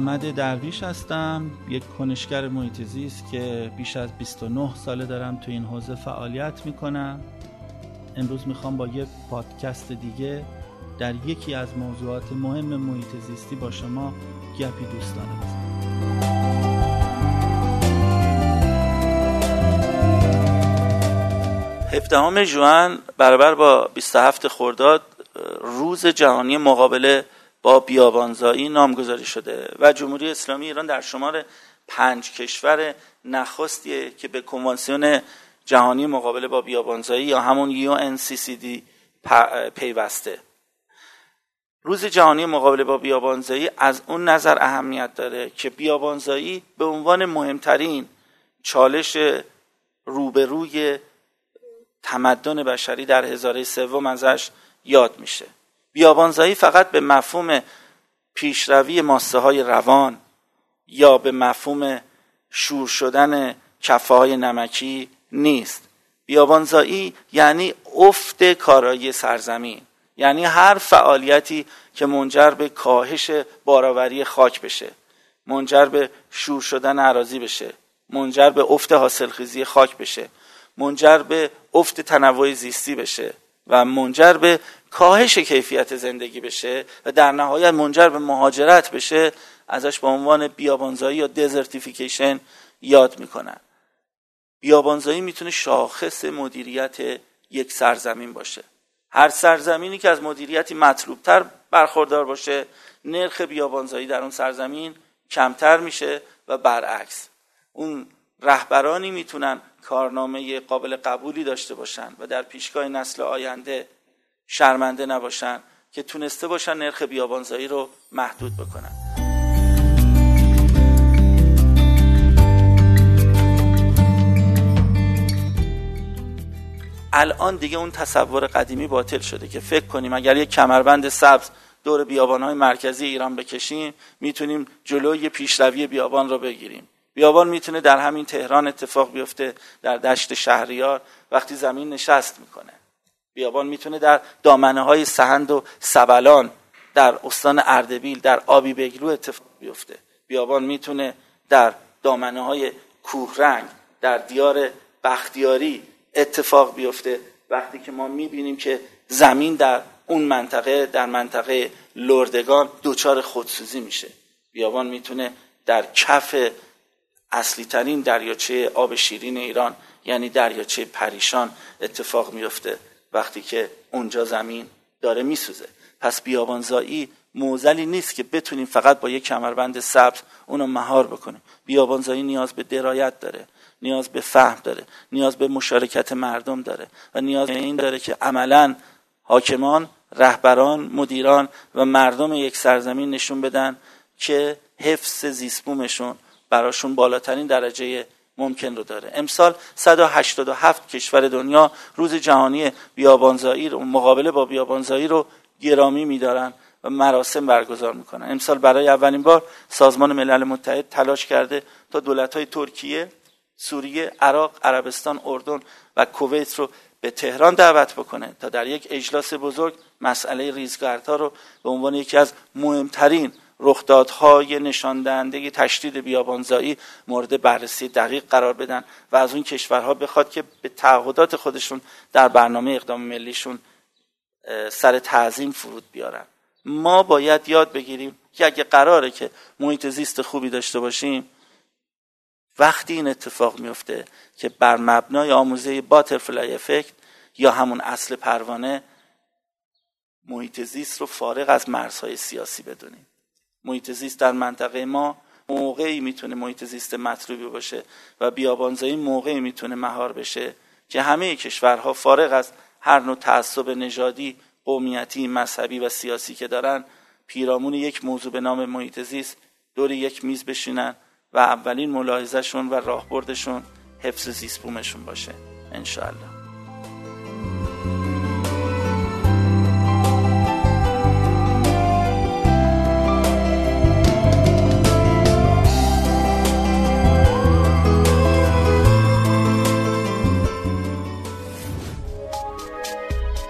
محمد درویش هستم یک کنشگر محیط زیست که بیش از 29 ساله دارم تو این حوزه فعالیت می‌کنم. امروز می‌خوام با یک پادکست دیگه در یکی از موضوعات مهم محیط زیستی با شما گپی دوستانه بزنم هفدهم جوان برابر با 27 خرداد روز جهانی مقابله با بیابانزایی نامگذاری شده و جمهوری اسلامی ایران در شمار پنج کشور نخستیه که به کنوانسیون جهانی مقابله با بیابانزایی یا همون UNCCD پیوسته. روز جهانی مقابله با بیابانزایی از اون نظر اهمیت داره که بیابانزایی به عنوان مهمترین چالش روبروی تمدن بشری در هزاره سوم ازش یاد میشه. بیابانزایی فقط به مفهوم پیشروی ماسه های روان یا به مفهوم شور شدن کفه های نمکی نیست. بیابانزایی یعنی افت کارایی سرزمین یعنی هر فعالیتی که منجر به کاهش باراوری خاک بشه منجر به شور شدن عراضی بشه منجر به افت حاصلخیزی خاک بشه منجر به افت تنوع زیستی بشه و منجر به کاهش کیفیت زندگی بشه و در نهایت منجر به مهاجرت بشه ازش به عنوان بیابانزایی یا دزرتیفیکیشن یاد می‌کنن. بیابانزایی می‌تونه شاخص مدیریت یک سرزمین باشه. هر سرزمینی که از مدیریتی مطلوبتر برخوردار باشه نرخ بیابانزایی در اون سرزمین کمتر میشه و برعکس. اون رهبرانی می‌تونن کارنامه قابل قبولی داشته باشن و در پیشگاه نسل آینده شرمنده نباشن که تونسته باشن نرخ بیابانزایی رو محدود بکنن. الان دیگه اون تصور قدیمی باطل شده که فکر کنیم اگر یک کمربند سبز دور بیابانهای مرکزی ایران بکشیم می‌تونیم جلوی پیشروی بیابان رو بگیریم. بیابان می‌تونه در همین تهران اتفاق بیفته در دشت شهریار وقتی زمین نشست می‌کنه. بیابان می‌تونه در دامنه های سهند و سبلان در استان اردبیل در آبی بگلو اتفاق بیفته. بیابان می‌تونه در دامنه های کوهرنگ در دیار بختیاری اتفاق بیفته. وقتی که ما می‌بینیم که زمین در اون منطقه در منطقه لردگان دوچار خودسوزی میشه. بیابان می‌تونه در کف اصلی ترین دریاچه آب شیرین ایران یعنی دریاچه پریشان اتفاق میفته وقتی که اونجا زمین داره میسوزه. پس بیابانزایی موزلی نیست که بتونیم فقط با یک کمربند سبز اونو مهار بکنیم. بیابانزایی نیاز به درایت داره نیاز به فهم داره نیاز به مشارکت مردم داره و نیاز به این داره که عملا حاکمان رهبران مدیران و مردم یک سرزمین نشون بدن که حفظ زیسبومشون براشون بالاترین درجه ممکن رو داره. امسال 187 کشور دنیا روز جهانی بیابانزایی رو مقابله با بیابانزایی رو گرامی میدارن و مراسم برگزار می‌کنن. امسال برای اولین بار سازمان ملل متحد تلاش کرده تا دولت های ترکیه سوریه عراق عربستان اردن و کویت رو به تهران دعوت بکنه تا در یک اجلاس بزرگ مسئله ریزگردها رو به عنوان یکی از مهمترین رخدادهای نشان دهنده تشدید بیابانزایی مورد بررسی دقیق قرار بدن و از اون کشورها بخواد که به تعهدات خودشون در برنامه اقدام ملیشون سر تعظیم فرود بیارن. ما باید یاد بگیریم که اگه قراره که محیط زیست خوبی داشته باشیم وقتی این اتفاق میفته که بر مبنای آموزه باترفلای افکت یا همون اصل پروانه محیط زیست رو فارغ از مرزهای سیاسی بدونیم. محیط زیست در منطقه ما موقعی می‌تونه محیط زیست مطلوبی باشه و بیابانزایی موقعی می‌تونه مهار بشه که همه کشورها فارغ از هر نوع تعصب نژادی قومیتی مذهبی و سیاسی که دارن پیرامون یک موضوع به نام محیط زیست دور یک میز بشینن و اولین ملاحظهشون و راهبردشون حفظ زیستبومشون باشه. انشاءالله.